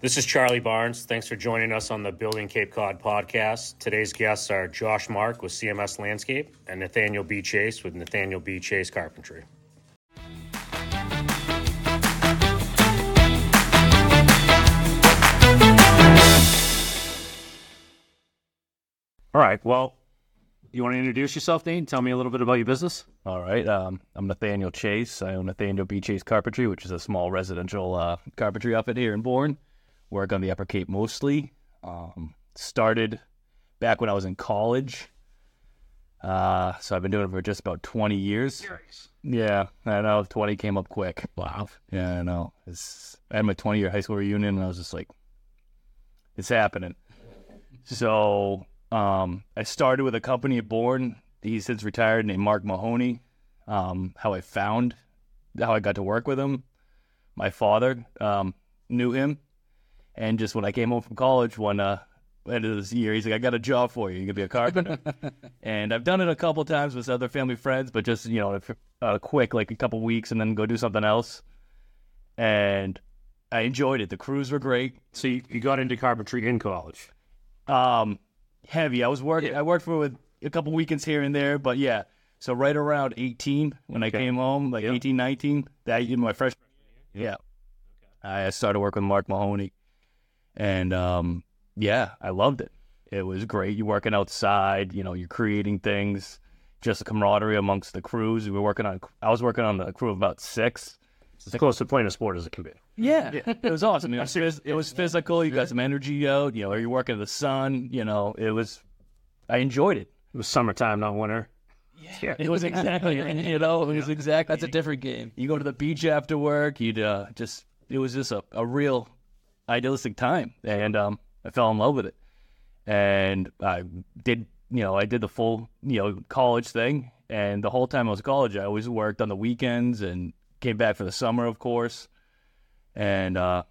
This is Charlie Barnes. Thanks for joining us on the Building Cape Cod podcast. Today's guests are Josh Mark with CMS Landscape and Nathaniel B. Chase with Nathaniel B. Chase Carpentry. All right. Well, you want to introduce yourself, Nate? Tell me a little bit about your business. All right. Um, I'm Nathaniel Chase. I own Nathaniel B. Chase Carpentry, which is a small residential uh, carpentry outfit here in Bourne. Work on the Upper Cape mostly. Um, started back when I was in college. Uh, so I've been doing it for just about 20 years. Yeah, I know. 20 came up quick. Wow. Yeah, I know. It's, I had my 20 year high school reunion, and I was just like, it's happening. So um, I started with a company at Bourne. He's since retired, named Mark Mahoney. Um, how I found, how I got to work with him. My father um, knew him, and just when I came home from college one uh, end of this year, he's like, "I got a job for you. You can be a carpenter." and I've done it a couple times with other family friends, but just you know, uh, quick, like a couple weeks, and then go do something else. And I enjoyed it. The crews were great. So you, you got into carpentry in college. Um, heavy. I was working. I worked for with a couple weekends here and there, but yeah. So right around 18 when I came home, like Yep. 18, 19, that year, my freshman year. Yeah. I started working with Mark Mahoney, and um, yeah, I loved it. It was great. You're working outside. You know, you're creating things. Just the camaraderie amongst the crews. We were working on. I was working on the crew of about six. It's as close to playing a sport as it can be. Yeah, it was awesome. It was, phys- it was physical. You got some energy out. You know, are you're working in the sun. You know, it was. I enjoyed it. It was summertime, not winter. Yeah. It was exactly. You know, it was exactly. That's a different game. You go to the beach after work. You'd uh, just. It was just a, a real idealistic time, and um, I fell in love with it, and I did. You know, I did the full you know college thing, and the whole time I was in college, I always worked on the weekends and came back for the summer, of course, and uh,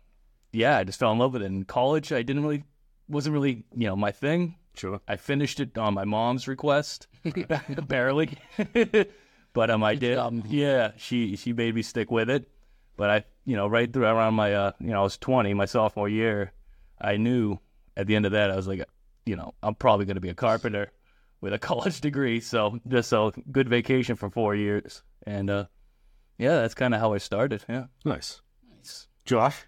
yeah, I just fell in love with it. In college, I didn't really wasn't really you know my thing. Sure. I finished it on my mom's request, barely, but um, I did. job. Yeah, she she made me stick with it. But I, you know, right through around my, uh, you know, I was 20, my sophomore year, I knew at the end of that, I was like, you know, I'm probably going to be a carpenter with a college degree. So just a good vacation for four years, and uh, yeah, that's kind of how I started. Yeah. Nice. Nice. Josh?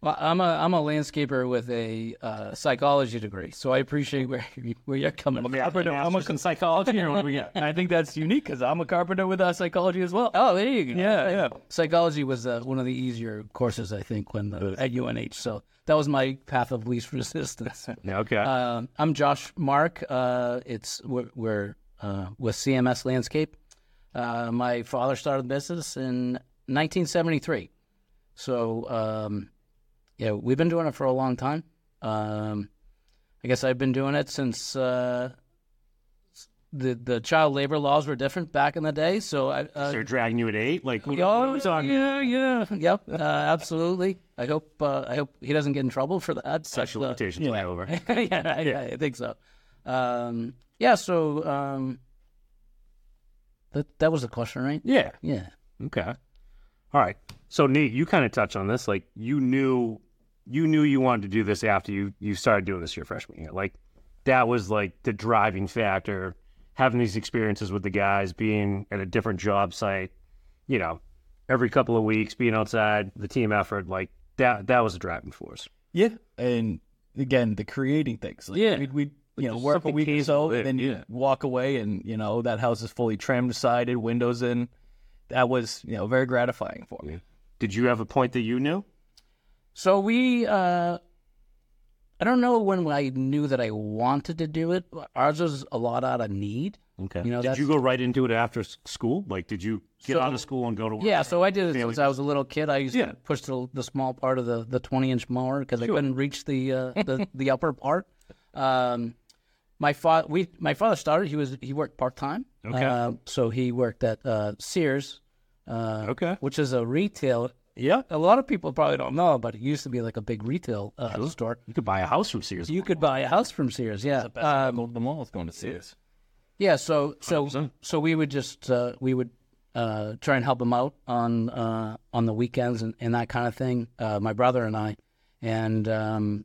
Well, I'm a I'm a landscaper with a uh, psychology degree, so I appreciate where you- where you're coming from. I'm a psychology, do we got? I think that's unique because I'm a carpenter with uh, psychology as well. Oh, there you go. Yeah, yeah. Psychology was uh, one of the easier courses, I think, when uh, at UNH. So that was my path of least resistance. Yeah, okay. Um, I'm Josh Mark. Uh, it's we're, we're uh, with CMS Landscape. Uh, my father started the business in 1973. So um, yeah, we've been doing it for a long time. Um, I guess I've been doing it since uh, the the child labor laws were different back in the day. So I. Uh, They're dragging you at eight? Like, Oh, who's on yeah, yeah, yep, uh, absolutely. I hope uh, I hope he doesn't get in trouble for that. sexual uh, limitations yeah. over? yeah, I, I think so. Um, yeah, so um, that that was the question, right? Yeah. Yeah. Okay. All right. So Nate, you kind of touched on this. Like you knew you knew you wanted to do this after you you started doing this your freshman year. Like that was like the driving factor. Having these experiences with the guys, being at a different job site, you know, every couple of weeks, being outside, the team effort, like that that was a driving force. Yeah, and again, the creating things. Like, Yeah. we'd, we'd you know work a week or so, and then you yeah. walk away, and you know that house is fully trimmed, sided, windows in. That was you know very gratifying for me. Did you have a point that you knew? So we, uh, I don't know when I knew that I wanted to do it. Ours was a lot out of need. Okay. You know, did you go right into it after school? Like, did you get So- out of school and go to work? Yeah, so I did it Family since I was a little kid. I used Yeah. to push the, the small part of the, the 20 inch mower because I couldn't reach the, uh, the the upper part. Um, my father, we my father started. He was he worked part time. Okay. Uh, so he worked at uh, Sears, uh, Okay. which is a retail. Yeah. A lot of people probably don't know, but it used to be like a big retail uh, store. You could buy a house from Sears. You could buy a house from Sears. Yeah. Um, go to the mall is going to Sears. Yeah, so so 100%. so we would just uh, we would uh, try and help them out on uh, on the weekends and, and that kind of thing. Uh, my brother and I, and um,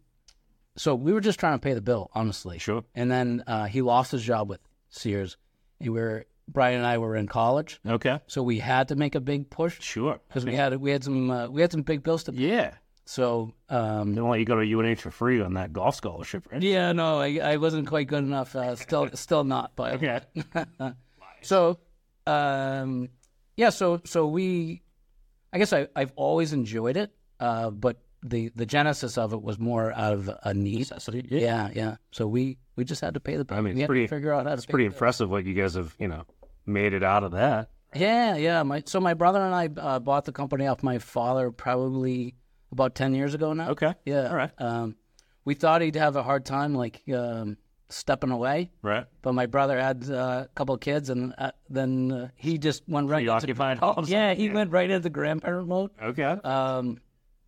so we were just trying to pay the bill, honestly. Sure. And then uh, he lost his job with Sears, and we were Brian and I were in college, Okay. so we had to make a big push Sure. because we had we had some uh, we had some big bills to pay. Yeah. So um, They won't let you go to UNH for free on that golf scholarship, right? yeah, no, I, I wasn't quite good enough. Uh, still, still not. But Okay. so, um, yeah, so so we, I guess I I've always enjoyed it, uh, but the the genesis of it was more out of a need. Necessity. Yeah, yeah. So we we just had to pay the bill. I mean, it's pretty- to figure out how It's pretty impressive what you guys have, you know, made it out of that. Yeah, yeah. My so my brother and I uh, bought the company off my father probably about ten years ago now. Okay. Yeah. All right. Um, we thought he'd have a hard time like um, stepping away, Right. but my brother had uh, a couple of kids, and uh, then uh, he just went right. into, Preoccupied all yeah, he went right into the grandparent mode. Okay. Um,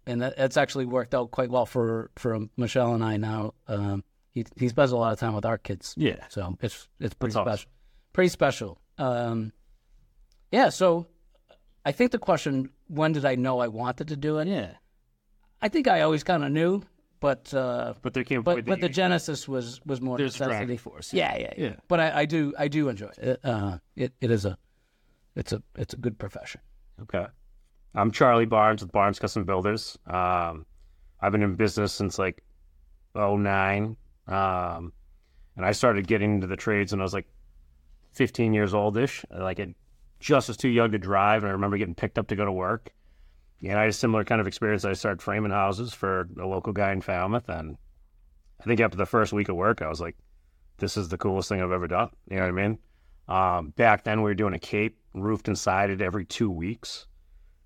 and that, that's actually worked out quite well for for Michelle and I now. Um, he he spends a lot of time with our kids. Yeah. So it's it's pretty That's awesome. special. Pretty special. Um, yeah. So I think the question, when did I know I wanted to do it? Yeah. I think I always kind of knew, but uh, But there came but but the genesis was was more There's necessity. driving force. Yeah, yeah, yeah. Yeah. But I, I do I do enjoy it. Uh, it it is a it's a it's a good profession. Okay. I'm Charlie Barnes with Barnes Custom Builders. Um, I've been in business since like 09. Um, and I started getting into the trades when I was like 15 years oldish. Like it just was too young to drive. And I remember getting picked up to go to work. And I had a similar kind of experience. I started framing houses for a local guy in Falmouth. And I think after the first week of work, I was like, this is the coolest thing I've ever done. You know what I mean? Um, back then, we were doing a cape roofed and sided every two weeks.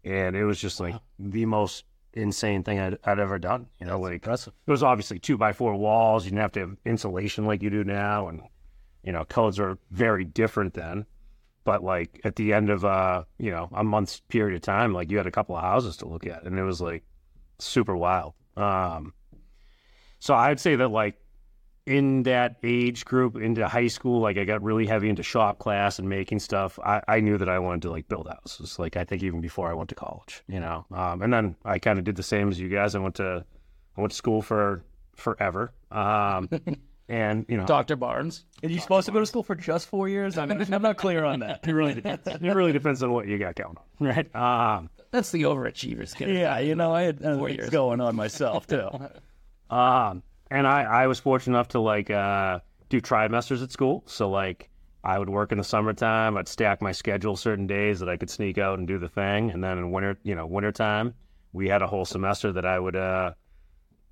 And it was just like the most insane thing I'd, I'd ever done. You know, like Impressive. it was obviously two by four walls. You didn't have to have insulation like you do now, and you know codes are very different then. But like at the end of uh you know a month's period of time, like you had a couple of houses to look at, and it was like super wild. Um, so I'd say that like in that age group into high school, like I got really heavy into shop class and making stuff. I, I knew that I wanted to like build houses. Like I think even before I went to college, you know. Um, and then I kind of did the same as you guys. I went to I went to school for forever. Um, and you know, Dr. Barnes. Are you supposed to go to school for just four years? I'm, I'm not clear on that. it really depends. it really depends on what you got going on, right? Um, That's the overachievers. Kid. Yeah, you know, I had uh, Four things years. going on myself too. Um, and I, I was fortunate enough to like uh, do trimesters at school. So like I would work in the summertime. I'd stack my schedule certain days that I could sneak out and do the thing. And then in winter, you know, wintertime, we had a whole semester that I would uh,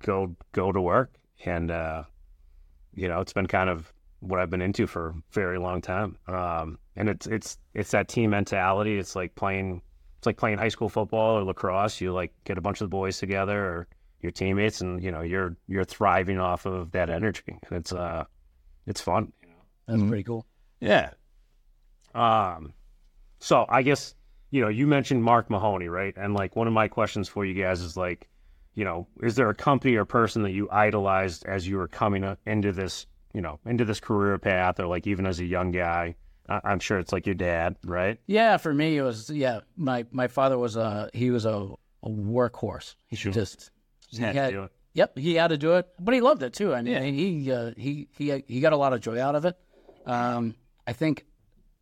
go go to work. And uh, you know, it's been kind of what I've been into for a very long time. Um, and it's it's it's that team mentality. It's like playing it's like playing high school football or lacrosse. You like get a bunch of the boys together or your teammates, and you know you're you're thriving off of that energy, and it's uh it's fun. you That's pretty cool. Yeah. Um, so I guess you know you mentioned Mark Mahoney, right? And like one of my questions for you guys is like, you know, is there a company or person that you idolized as you were coming up into this, you know, into this career path, or like even as a young guy? I- I'm sure it's like your dad, right? Yeah, for me it was yeah. My my father was a he was a, a workhorse. He just he had to do it. Yep, he had to do it, but he loved it too. I mean, he uh, he he he got a lot of joy out of it. Um, I think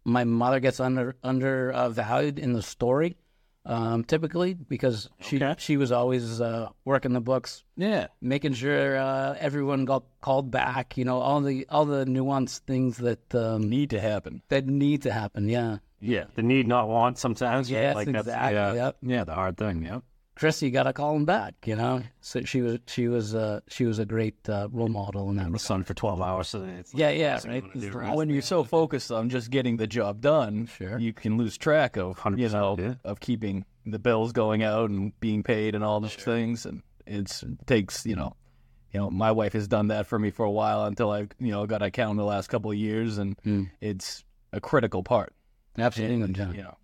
my mother gets under under uh, valued in the story, um, typically because she Okay. she was always uh, working the books, Yeah. making sure uh, everyone got called back. You know, all the all the nuanced things that um, Need to happen. that need to happen. Yeah, Yeah, the need not want sometimes. yes, like that's exactly. yeah, Yep. yeah, the hard thing. Yep. Chris, you got to call him back. You know, so she was she was uh, she was a great uh, role model in that. The sun for twelve hours. So like, Yeah, yeah, right. gonna do, It's right? the- When you're so focused on just getting the job done, Sure. you can lose track of you know yeah. of keeping the bills going out and being paid and all those things. And it's it takes you know, you know, my wife has done that for me for a while until I you know got account in the last couple of years, and it's a critical part. Absolutely, John. You know,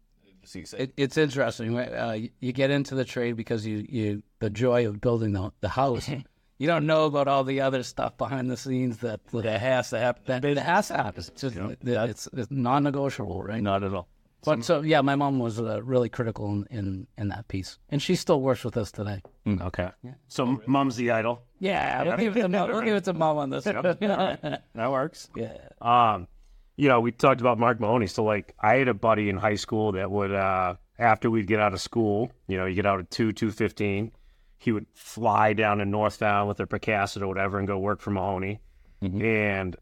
so It, it's interesting. Uh, you- you get into the trade because you, you the joy of building the, the house. you don't know about all the other stuff behind the scenes that that has to happen. That, that has to happen. It's, just, it's, it's non-negotiable, right? Not at all. But so yeah, my mom was uh, really critical in, in in that piece, and she still works with us today. Okay. So mom's the idol. Yeah, we'll give it, no, we'll give it to mom on this. one. That works. yeah. Um, you know, we talked about Mark Mahoney. So, like, I had a buddy in high school that would, uh, after we'd get out of school, you know, you get out at two, two fifteen, he would fly down to Northbound with a Picasso or whatever and go work for Mahoney. And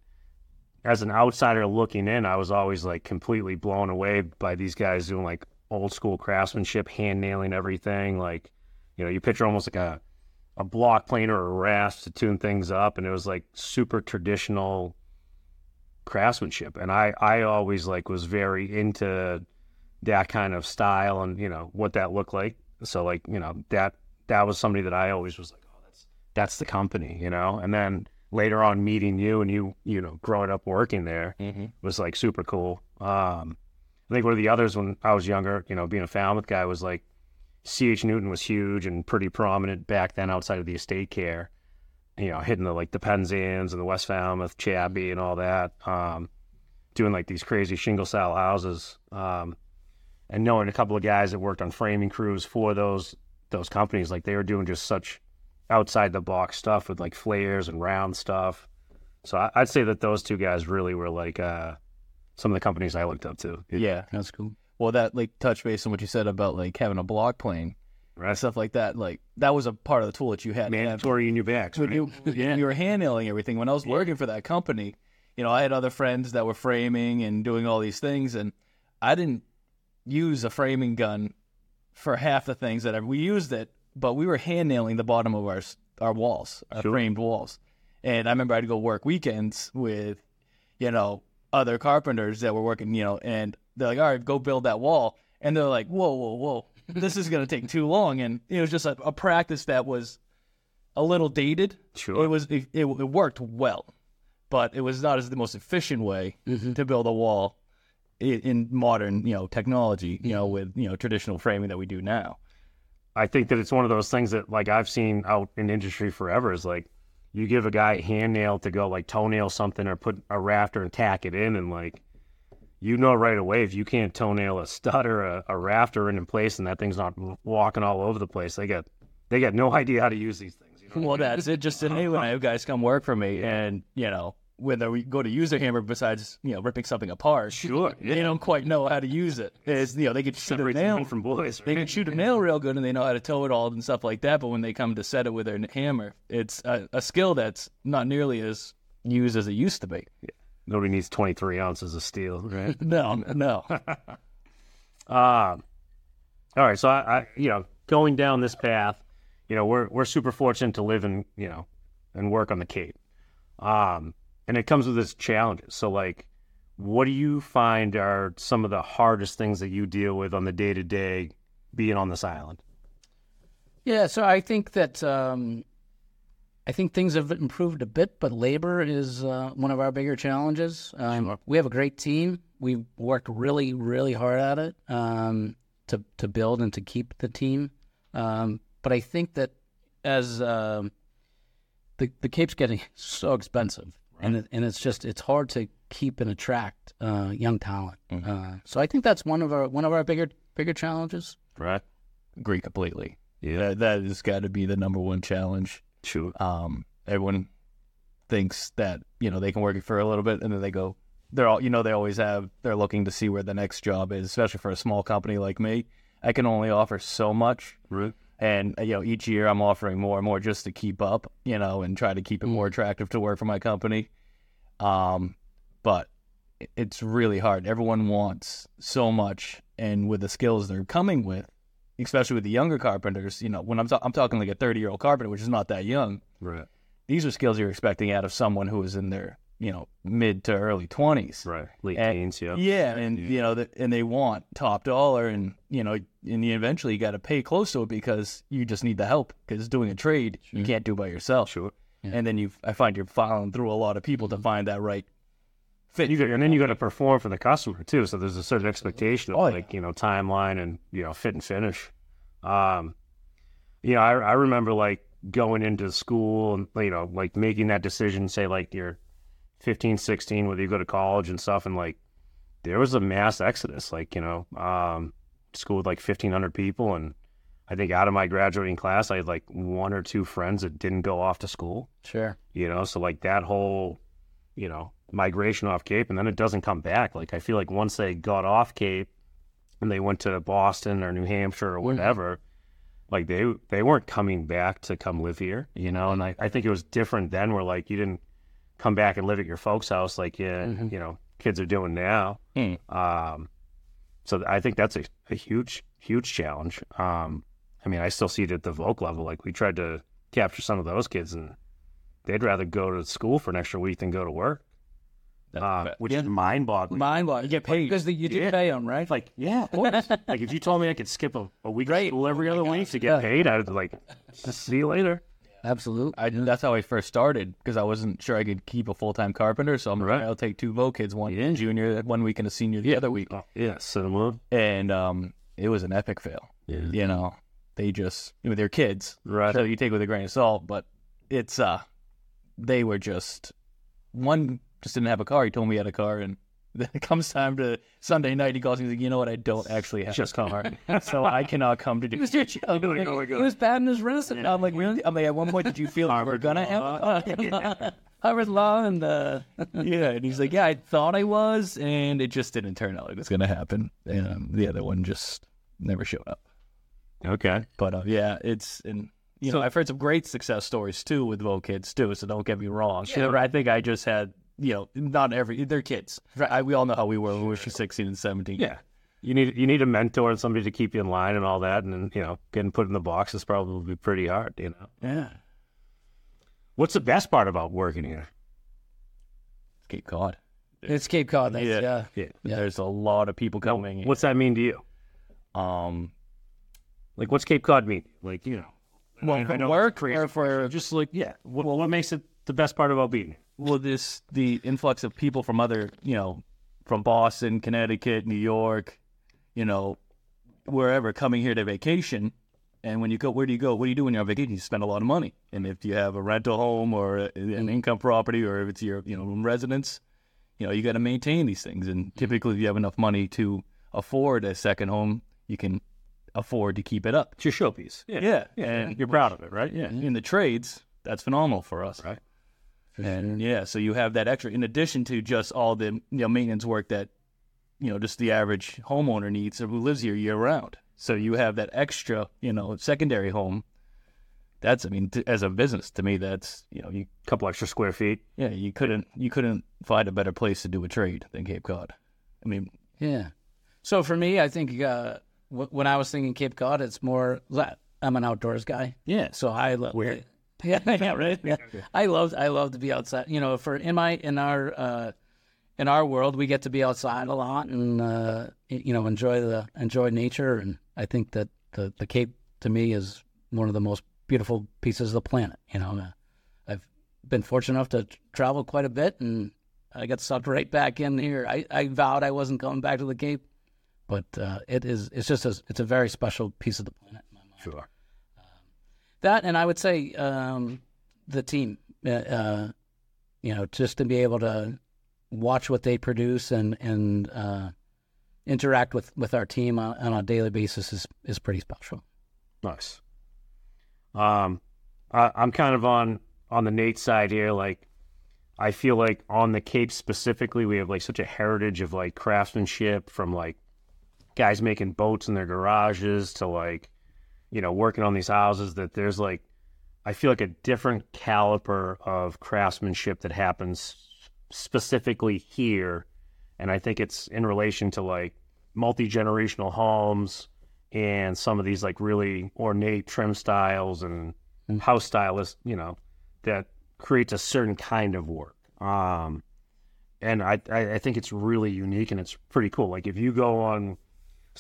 as an outsider looking in, I was always like completely blown away by these guys doing like old school craftsmanship, hand nailing everything. Like, you know, you picture almost like a a block plane or a rasp to tune things up, and it was like super traditional craftsmanship. And I I always like was very into that kind of style and you know what that looked like. So like you know that that was somebody that I always was like, oh, that's that's the company, you know. And then later on meeting you and you you know growing up working there was like super cool. Um, I think one of the others when I was younger, you know, being a Falmouth guy was like C.H. Newton was huge and pretty prominent back then outside of the estate care. You know, hitting the like the Penzance and the West Falmouth, Chabby and all that. Um, doing like these crazy shingle style houses. Um, and knowing a couple of guys that worked on framing crews for those those companies, like they were doing just such outside the box stuff with like flares and round stuff. So I, I'd say that those two guys really were like uh, some of the companies I looked up to. Yeah. That's cool. Well, that like touch base on what you said about like having a block plane Right. stuff like that. Like that was a part of the tool that you had. to have. Mandatory in your when Right? you, when you were hand nailing everything. When I was working for that company, you know, I had other friends that were framing and doing all these things, and I didn't use a framing gun for half the things that I, we used it, but we were hand nailing the bottom of our our walls, our Sure. framed walls. And I remember I'd go work weekends with, you know, other carpenters that were working, you know, and they're like, all right, go build that wall. And they're like, whoa, whoa, whoa, this is going to take too long. And it was just a, a practice that was a little dated. Sure. It was it, it, it worked well, but it was not as the most efficient way mm-hmm. to build a wall in, in modern you know technology. You know mm-hmm. with you know traditional framing that we do now. I think that it's one of those things that like I've seen out in industry forever is like you give a guy a hand nail to go like toenail something or put a rafter and tack it in and like you know right away if you can't toenail a stud or a, a rafter in in place and that thing's not walking all over the place they got they got no idea how to use these things you know? Well, that's it. Just today when I have guys come work for me, and you know whether we go to use a hammer besides you know ripping something apart, sure yeah. they don't quite know how to use it. It's you know they could shoot a nail from boys They can shoot a nail real good and they know how to toe it all and stuff like that. But when they come to set it with their hammer, it's a, a skill that's not nearly as used as it used to be. Nobody needs 23 ounces of steel right No, no. Um, all right, so I, I, you know, going down this path, you know, we're we're super fortunate to live in, you know, and work on the Cape. Um, and it comes with its challenges. So, like, what do you find are some of the hardest things that you deal with on the day to day being on this island? Yeah, so I think that um, I think things have improved a bit, but labor is uh, one of our bigger challenges. Um, We have a great team. We've worked really, really hard at it um, to to build and to keep the team. Um, but I think that as um, the the Cape's getting so expensive, and it, and it's just it's hard to keep and attract uh, young talent. Uh, so I think that's one of our one of our bigger bigger challenges. Right. Agree completely. Yeah. That, that has got to be the number one challenge. Sure. Um, everyone thinks that, you know, they can work it for a little bit and then they go, they're all, you know, they always have, they're looking to see where the next job is, especially for a small company like me. I can only offer so much. Right. And, uh, you know, each year I'm offering more and more just to keep up, you know, and try to keep it more attractive to work for my company. Um, but it's really hard. Everyone wants so much. And with the skills they're coming with, especially with the younger carpenters, you know, when I'm, ta- I'm talking like a 30 year old carpenter, which is not that young, Right. these are skills you're expecting out of someone who is in their, you know, mid to early 20s. Right. Late And- teens. Yeah. Yeah, and you know, th- and they want top dollar, and you know, and you eventually you got to pay close to it because you just need the help. Because doing a trade you can't do by yourself. Sure. And then you, I find you're filing through a lot of people to mm-hmm. find that right fit. You got, and then you got to perform for the customer too. So there's a certain expectation of Oh, yeah. like you know timeline and you know fit and finish. Um, you know, I I remember like going into school and you know like making that decision. Say like you're 15, 16, whether you go to college and stuff, and like there was a mass exodus. Like you know, um, school with like fifteen hundred people, and I think out of my graduating class, I had like one or two friends that didn't go off to school. Sure. You know, so like that whole, you know, migration off Cape, and then it doesn't come back. Like I feel like once they got off Cape and they went to Boston or New Hampshire or whatever, like they they weren't coming back to come live here. You know, and I, I think it was different then, where like you didn't come back and live at your folks' house like yeah, you know, kids are doing now. Hmm. Um, so I think that's a, a huge, huge challenge. Um, I mean, I still see it at the Voc level. Like we tried to capture some of those kids, and they'd rather go to school for an extra week than go to work, uh, bad. which is mind-boggling. Mind what? You get paid. because you do Yeah. pay them, right? like, yeah, of course. like if you told me I could skip a, a week of Right. school every other week to get Yeah. paid, I'd like, see you later. Absolutely. I, that's how I first started because I wasn't sure I could keep a full time carpenter. So I'm Right. I'll take two Vo kids, one Yeah. junior, one week, and a senior the other week. Oh, yeah, cinema. And um, it was an epic fail. Yeah. You know, they just with their kids, Right. so you take it with a grain of salt. But it's uh, they were just one just didn't have a car. He told me he had a car, and then it comes time to Sunday night. He calls me. He's like, you know what? I don't actually have Just a car, so I cannot come to do. Your child. Oh my He God. was bad in his. And I'm like, really? I'm like, at one point, did you feel like we're gonna have a car? Harvard Law and uh, yeah, and he's like, yeah, I thought I was, and it just didn't turn out like it was gonna happen. And um, the other one just never showed up. Okay. But uh, yeah, it's and you know I've heard some great success stories too with Vo kids too. So don't get me wrong. I think I just had you know not every they're kids. I, we all know how we were when we were 16 and 17. Yeah. You need you need a mentor and somebody to keep you in line and all that, and you know getting put in the box is probably pretty hard. You know, yeah. what's the best part about working here? It's Cape Cod. it's Cape Cod. That's, Yeah. yeah. Yeah. Yeah. There's a lot of people coming. What's that mean to you? um Like, what's Cape Cod mean? Like, you know, well I know work or for just like yeah. What, what makes it the best part about being well this the influx of people from other you know from Boston, Connecticut, New York, you know wherever coming here to vacation. And when you go, where do you go? What do you do when you're on vacation? You spend a lot of money. And if you have a rental home or a- an mm-hmm. income property, or if it's your you know residence, you know you got to maintain these things. And typically, if you have enough money to afford a second home, you can afford to keep it up. It's your showpiece. Yeah, Yeah, and and you're proud of it, right? yeah, in the trades, that's phenomenal for us. Right. And yeah, so you have that extra in addition to just all the you know maintenance work that you know just the average homeowner needs or who lives here year round. So you have that extra, you know, secondary home. That's, I mean, t- as a business, to me, that's you know, you couple extra square feet. yeah, you couldn't you couldn't find a better place to do a trade than Cape Cod. I mean, Yeah. So for me, I think uh, when I was thinking Cape Cod, it's more that I'm an outdoors guy. yeah, So I love. Weird. Yeah, yeah, right. Yeah. I love I love to be outside. You know, for in my in our uh, in our world, we get to be outside a lot and uh, you know enjoy the enjoy nature. And I think that the the Cape to me is one of the most beautiful pieces of the planet. You know, uh, I've been fortunate enough to travel quite a bit, and I got sucked right back in here. I, I vowed I wasn't coming back to the Cape, but uh, it is it's just a, it's a very special piece of the planet. in my mind Sure. that and i would say um, the team uh, uh, you know just to be able to watch what they produce and and uh, interact with with our team on, on a daily basis is is pretty special Nice. Um, I, I'm kind of on on the Nate side here. Like, I feel like on the Cape specifically, we have like such a heritage of like craftsmanship from like guys making boats in their garages to like, you know, working on these houses. That there's like, I feel like a different caliber of craftsmanship that happens specifically here, and I think it's in relation to like multi generational homes and some of these like really ornate trim styles and house stylists, you know, that creates a certain kind of work. Um, and I, I think it's really unique and it's pretty cool. Like if you go on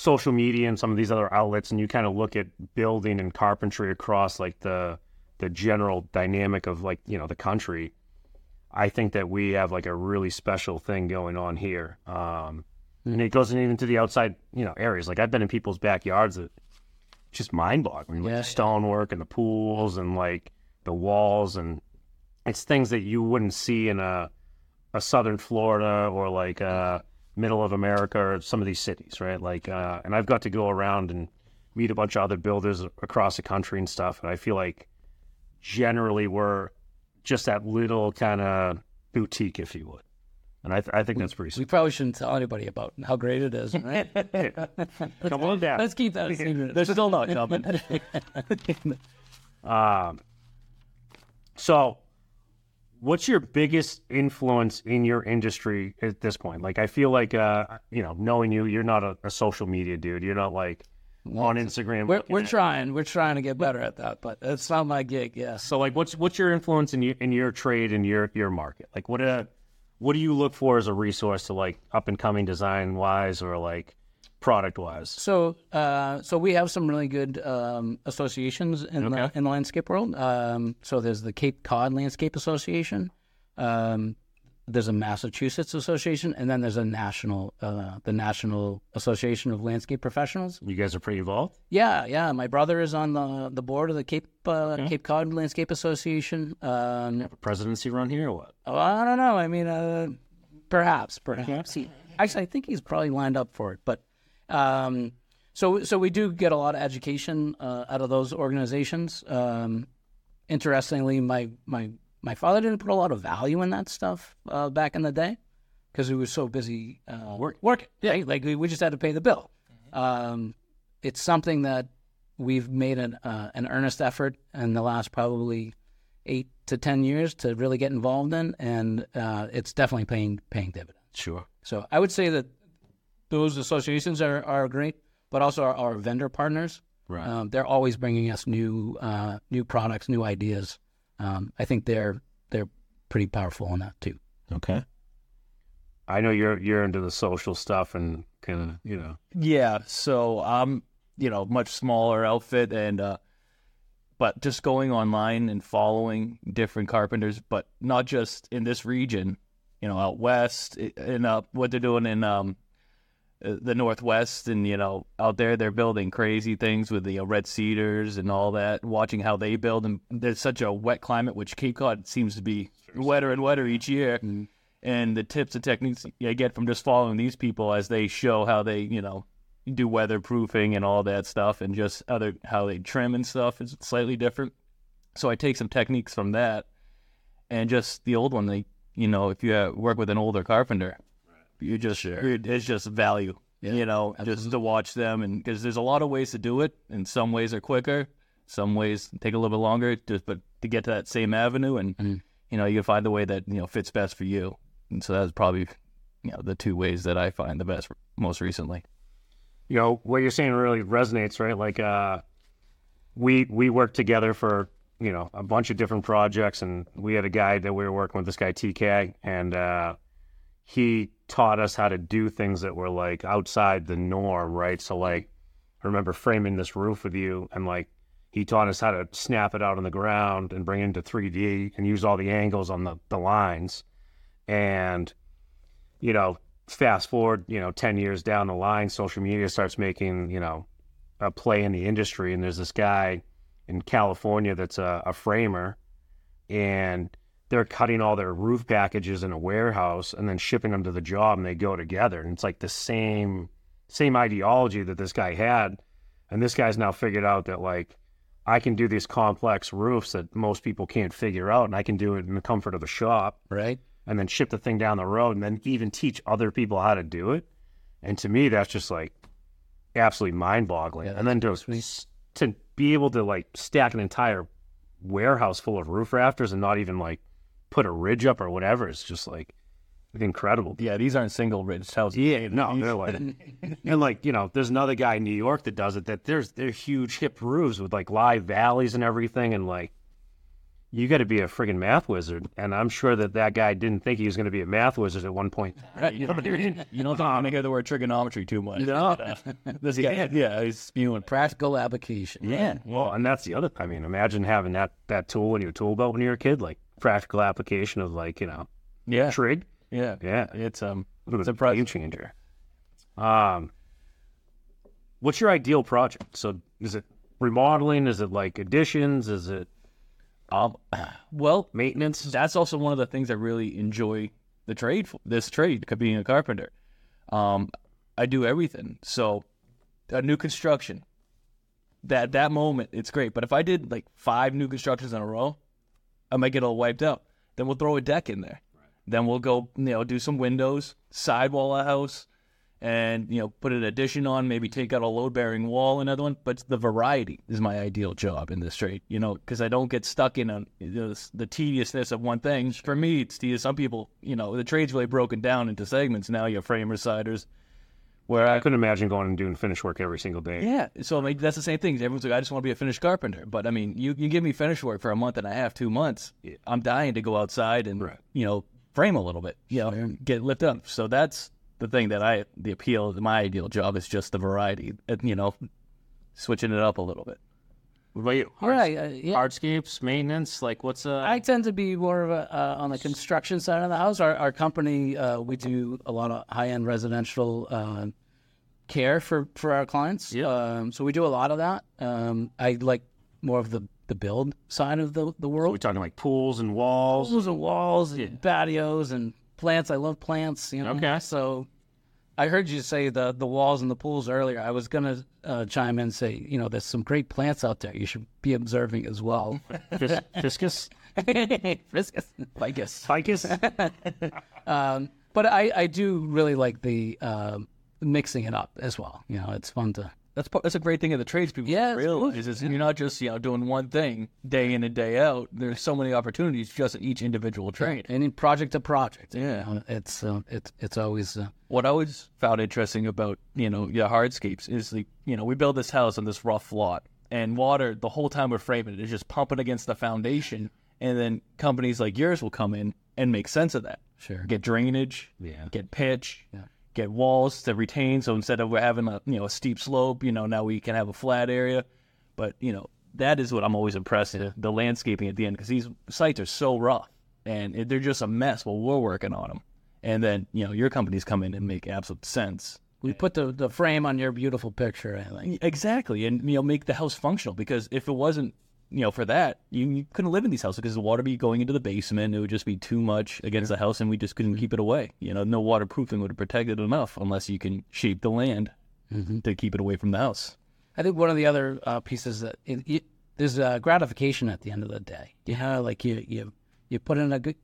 social media and some of these other outlets and you kind of look at building and carpentry across like the the general dynamic of like you know the country, I think that we have like a really special thing going on here. Um, and it goes even to the outside, you know, areas. Like I've been in people's backyards that just mind boggling. Like Yeah. the stonework and the pools and like the walls and it's things that you wouldn't see in a a southern Florida or like a middle of America or some of these cities, right? Like, uh, and I've got to go around and meet a bunch of other builders across the country and stuff. And I feel like generally we're just that little kind of boutique, if you would. And I, th- I think that's pretty We probably shouldn't tell anybody about how great it is, right? Come on down. Let's keep that a secret. They're still not coming. Um, so, what's your biggest influence in your industry at this point? Like, I feel like, uh, you know, knowing you, you're not a, a social media dude. You're not like on Instagram. We're, we're trying. We're trying to get better at that, but it's not my gig. Yes. So, like, what's what's your influence in your in your trade and your your market? Like, what uh, what do you look for as a resource to like up and coming design wise or like product wise? So, uh, so we have some really good um, associations in the in the landscape world. Um, so there's the Cape Cod Landscape Association. Um, there's a Massachusetts Association, and then there's a national, uh, the National Association of Landscape Professionals. You guys are pretty involved. Yeah, yeah. My brother is on the the board of the Cape uh, Cape Cod Landscape Association. Um, Have a presidency run here or what? Oh, I don't know. I mean, uh, perhaps, perhaps. He, actually, I think he's probably lined up for it. But um, so, so we do get a lot of education uh, out of those organizations. Um, interestingly, my my my father didn't put a lot of value in that stuff uh, back in the day because he was so busy uh, work, working. Yeah, like we, we just had to pay the bill. Um, it's something that we've made an uh, an earnest effort in the last probably eight to ten years to really get involved in, and uh, it's definitely paying paying dividends. Sure. So I would say that those associations are, are great, but also our, our vendor partners. Right. Um, they're always bringing us new uh, new products, new ideas. Um, I think they're they're pretty powerful on that too. Okay. I know you're you're into the social stuff and kind of you know Yeah, so I'm, you know, much smaller outfit and uh but just going online and following different carpenters, but not just in this region, you know, out west i- and uh, what they're doing in um the northwest and you know out there they're building crazy things with the uh, red cedars and all that watching how they build and there's such a wet climate which cape cod seems to be wetter and wetter each year and the tips and techniques I get from just following these people as they show how they, you know, do weatherproofing and all that stuff, and just other how they trim and stuff is slightly different. So I take some techniques from that, and just the old one. They, you know, if you uh, work with an older carpenter, you just it- it's just value. you know, just to watch them, and because there's a lot of ways to do it, and some ways are quicker, some ways take a little bit longer, just but to get to that same avenue, and you know, you can find the way that you know fits best for you. And so that's probably you know the two ways that I find the best most recently. you know what you're saying really resonates, right? Like uh, we we worked together for you know a bunch of different projects, and we had a guy that we were working with, this guy TK, and uh, he taught us how to do things that were like outside the norm, right? So like, I remember framing this roof with you, and like he taught us how to snap it out on the ground and bring it into 3D and use all the angles on the the lines, and you know fast forward, you know, 10 years down the line, social media starts making, you know, a play in the industry. And there's this guy in California that's a, a framer, and they're cutting all their roof packages in a warehouse and then shipping them to the job, and they go together. And it's like the same same ideology that this guy had. And this guy's now figured out that like I can do these complex roofs that most people can't figure out, and I can do it in the comfort of a shop Right. and then ship the thing down the road and then even teach other people how to do it. And to me, that's just like absolutely mind boggling. Yeah, and then to, to be able to like stack an entire warehouse full of roof rafters and not even like put a ridge up or whatever. It's just like incredible. Yeah, these aren't single ridge houses. Yeah, no, they're like, and like you know, there's another guy in New York that does it. That there's they're huge hip roofs with like live valleys and everything, and like you got to be a friggin' math wizard. And I'm sure that that guy didn't think he was going to be a math wizard at one point. Right, you, don't, you don't want to hear the word trigonometry too much. No. this guy, yeah, he's spewing. Practical application. Yeah. Well, and that's the other. I mean, imagine having that that tool in your tool belt when you were a kid, like practical application of like you know Yeah, trig. yeah, Yeah. It's um, It's a game changer. Um, what's your ideal project? So, is it remodeling? Is it like additions? Is it um, well, maintenance? that's also one of the things I really enjoy the trade for this trade, being a carpenter. Um, I do everything. So, a new construction, that that moment, it's great. But if I did like five new constructions in a row, I might get all wiped out. Then we'll throw a deck in there. Then we'll go, you know, do some windows, sidewall a house, and you know, put an addition on. Maybe take out a load bearing wall, another one. But the variety is my ideal job in this trade, you know, because I don't get stuck in on you know, the tediousness of one thing. For me, it's tedious. Some people, you know, the trade's really broken down into segments. Now you have framers, siders, where I I couldn't imagine going and doing finish work every single day. yeah, so I mean that's the same thing. Everyone's like, I just want to be a finished carpenter. But I mean, you you give me finish work for a month and a half, two months, I'm dying to go outside and Right. you know frame a little bit, you know, get lift up. So that's the thing that I the appeal of my ideal job is just the variety, and, you know, switching it up a little bit. What about you? Yeah, uh, yeah. Hardscapes, maintenance, like what's uh I tend to be more of a uh, on the construction side of the house. Our, our company, uh, we do a lot of high end residential uh, care for, for our clients. Yeah. Um, so we do a lot of that. Um, I like more of the, the build side of the, the world. we're talking like pools and walls? Pools and walls, and patios and plants. I love plants. You know. Okay. So I heard you say the the walls and the pools earlier. I was gonna uh, chime in and say, you know, there's some great plants out there. You should be observing as well. Fis- Fiscus? Friscus, ficus. Ficus? Um, but I, I do really like the um mixing it up as well. You know, it's fun to. That's part, that's a great thing of the trades people Yeah, realize is you're not just you know doing one thing day in and day out. There's so many opportunities just in each individual trade. Any project to project. Yeah. It's uh, it's it's always uh, what I always found interesting about you know your hardscapes is like you know we build this house on this rough lot and water the whole time we're framing it is just pumping against the foundation and then companies like yours will come in and make sense of that Sure. get drainage Yeah. get pitch Yeah. Get walls to retain so instead of we're having a you know a steep slope you know now we can have a flat area but you know that is what I'm always impressed with the landscaping at the end because these sites are so rough and it- they're just a mess while we're working on them and then you know your companies come in and make absolute sense we put the, the frame on your beautiful picture. I think. exactly and you know make the house functional because if it wasn't you know for that you, you couldn't live in these houses because the water would be going into the basement it would just be too much against the house and we just couldn't keep it away you know no waterproofing would have protected it enough unless you can shape the land to keep it away from the house I think one of the other uh, pieces that it, it, there's uh, gratification at the end of the day. You know, like you you you put in a good.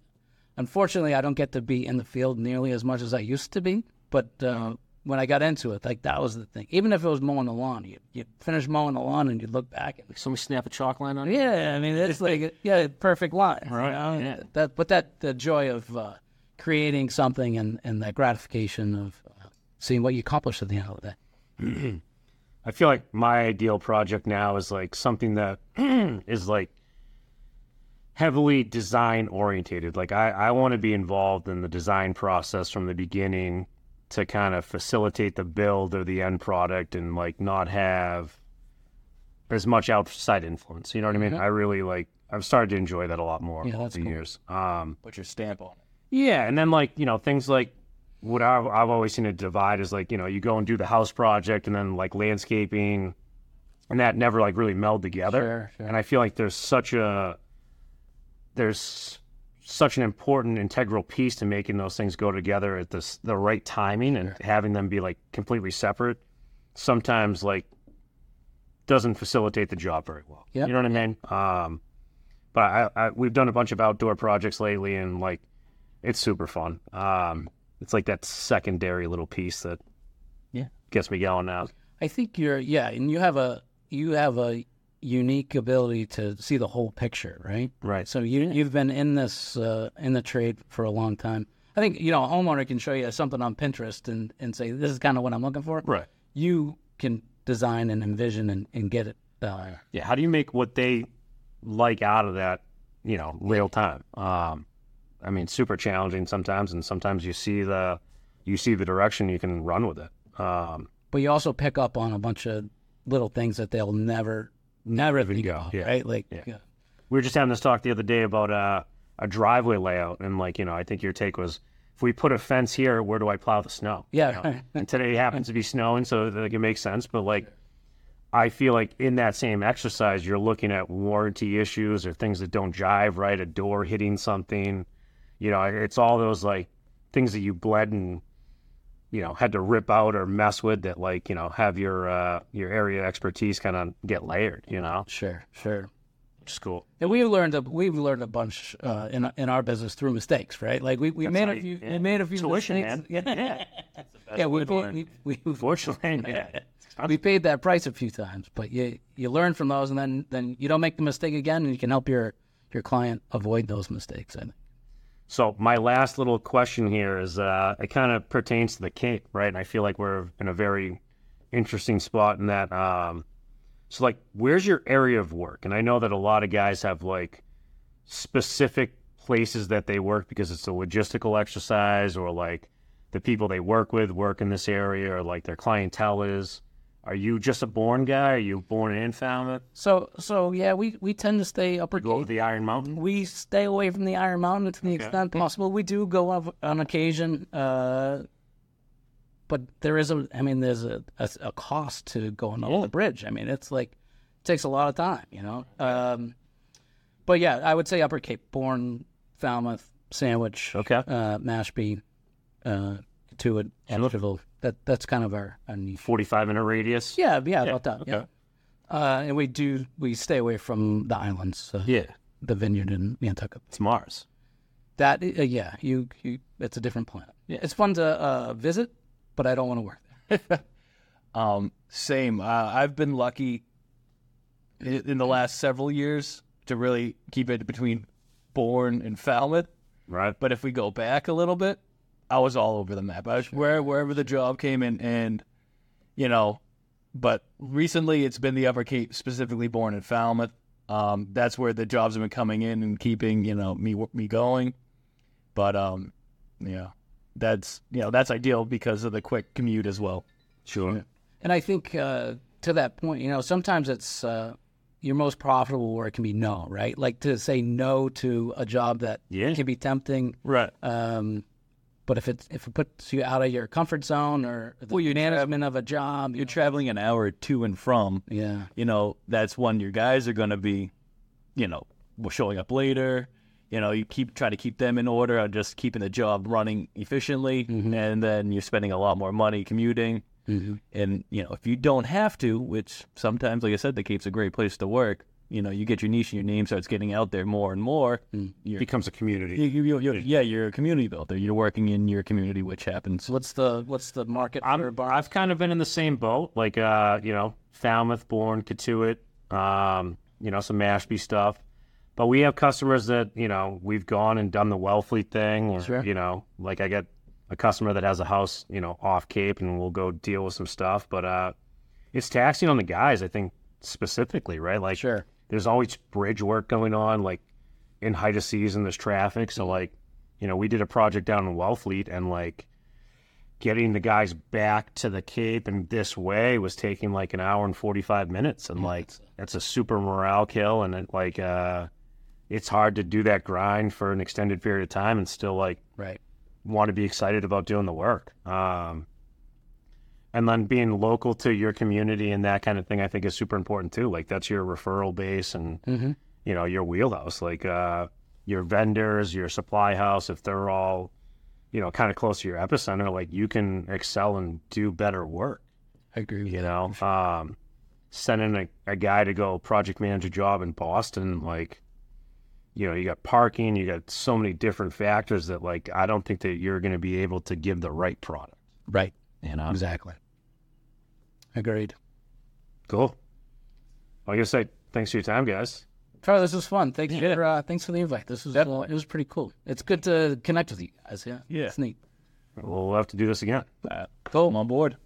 Unfortunately, I don't get to be in the field nearly as much as I used to be. But uh, when I got into it, like that was the thing. Even if it was mowing the lawn, you you finish mowing the lawn and you look back and Somebody snap a chalk line on you? yeah, I mean it's like yeah, perfect line. Right, you know? yeah. That but that the joy of uh, creating something and and that gratification of uh, seeing what you accomplish at the end of the day. I feel like my ideal project now is like something that is like heavily design orientated. Like I, I want to be involved in the design process from the beginning to kind of facilitate the build or the end product and like not have as much outside influence. You know what I mean? I really like I've started to enjoy that a lot more Yeah, over that's the cool. years. Um put your stamp on it yeah, and then like you know things like what I've, I've always seen it divide is like you know you go and do the house project and then like landscaping, and that never like really meld together. Sure, sure. And I feel like there's such a there's such an important integral piece to making those things go together at this the right timing and having them be like completely separate. Sometimes like doesn't facilitate the job very well. Yep. You know what I mean? Um, but I, I we've done a bunch of outdoor projects lately, and like it's super fun. Um, it's like that secondary little piece that Yeah. gets me going now. I think you're yeah, and you have a you have a unique ability to see the whole picture, right? Right. So you you've been in this uh, in the trade for a long time. I think you know a homeowner can show you something on Pinterest and, and say this is kind of what I'm looking for. Right. You can design and envision and, and get it. Uh, Yeah. How do you make what they like out of that? You know, real time. Um, I mean, super challenging sometimes, and sometimes you see the you see the direction you can run with it. Um, but you also pick up on a bunch of little things that they'll never Even think go, yeah. right? Like Yeah. yeah. we were just having this talk the other day about uh, a driveway layout, and like you know, I think your take was, if we put a fence here, where do I plow the snow? Yeah, You know? and today happens to be snowing, so like, it makes sense. But like, I feel like in that same exercise, you're looking at warranty issues or things that don't jive right, a door hitting something. You know, it's all those like things that you bled and you know had to rip out or mess with that like you know have your uh, your area expertise kind of get layered. You know, Sure, sure. which is cool. And we've learned a we've learned a bunch uh, in in our business through mistakes, right? Like we, we made a few yeah. we made a few Tuition, mistakes. man. Yeah, yeah. We, to learn. we, we, we, Fortunately, yeah. we paid that price a few times, but you you learn from those, and then then you don't make the mistake again, and you can help your your client avoid those mistakes. I think. So my last little question here is uh, it kind of pertains to the Cape, right? And I feel like we're in a very interesting spot in that. Um, so like, where's your area of work? And I know that a lot of guys have like specific places that they work because it's a logistical exercise, or like the people they work with work in this area, or like their clientele is. Are you just a Bourne guy? Are you Bourne in Falmouth? So so yeah, we, we tend to stay upper Go to the Iron Mountain? We stay away from the Iron Mountain to the extent possible. We do go up on occasion, uh, but there is a. I mean, there's a, a, a cost to going up the bridge. I mean, it's like it takes a lot of time, you know. Um, but yeah, I would say Upper Cape, Bourne, Falmouth, Sandwich, Okay. uh, Mashpee, uh, Cotuit, Edgeville. That that's kind of our, our niche. 45 minute radius? Yeah, yeah, about that. okay. Yeah. Uh, and we do we stay away from the islands. Uh, Yeah. the vineyard in Nantucket. It's Mars. That uh, yeah, you, you it's a different planet. Yeah, it's fun to uh, visit, but I don't want to work there. Um, same. Uh, I've been lucky in, in the last several years to really keep it between Bourne and Falmouth. Right. But if we go back a little bit, I was all over the map. I was where wherever the job came in, and you know, but recently it's been the Upper Cape, specifically Bourne in Falmouth. Um, that's where the jobs have been coming in and keeping you know me me going. But um, yeah, that's you know that's ideal because of the quick commute as well. Sure. And I think uh, to that point, you know, sometimes it's uh, your most profitable work can be no, right? Like to say no to a job that Yeah. can be tempting. Right. Um, but if it if it puts you out of your comfort zone or the Well, you're tra- management of a job, you You're traveling an hour to and from. yeah, you know, that's when your guys are going to be, you know, showing up later. You know, you keep try to keep them in order on just keeping the job running efficiently, mm-hmm. and then you're spending a lot more money commuting. Mm-hmm. And you know, if you don't have to, which sometimes, like I said, the Cape's a great place to work. You know, you get your niche and your name starts getting out there more and more. You're, becomes a community. you, you, you, yeah, you're a community builder. You're working in your community, which happens. what's the what's the market I'm, bar? I've kind of been in the same boat, like uh, you know, Falmouth, Bourne, Cotuit, um, you know, some Mashpee stuff. But we have customers that you know we've gone and done the Wellfleet thing, or Sure. you know, like I get a customer that has a house, you know, off Cape, and we'll go deal with some stuff. But uh, it's taxing on the guys, I think specifically, right? Like, Sure. There's always bridge work going on. Like in height of season, there's traffic. So like, you know, we did a project down in Wellfleet, and like getting the guys back to the Cape and this way was taking like an hour and 45 minutes, and like that's a super morale kill, and it like uh, it's hard to do that grind for an extended period of time and still like right. want to be excited about doing the work. Um, and then being local to your community and that kind of thing, I think is super important too. Like that's your referral base and you know your wheelhouse. Like uh, your vendors, your supply house, if they're all you know kind of close to your epicenter, like you can excel and do better work. I agree You know, um, sending a, a guy to go project manager job in Boston, like you know, you got parking, you got so many different factors that like I don't think that you're going to be able to give the right product. Right. You know, Exactly. Agreed. cool. Well, I guess say thanks for your time, guys. Charlie, this was fun. Thanks for uh, thanks for the invite. This was uh, it was pretty cool. It's good to connect with you guys. Yeah. Yeah. It's neat. We'll have to do this again. Uh, Cool. I'm on board.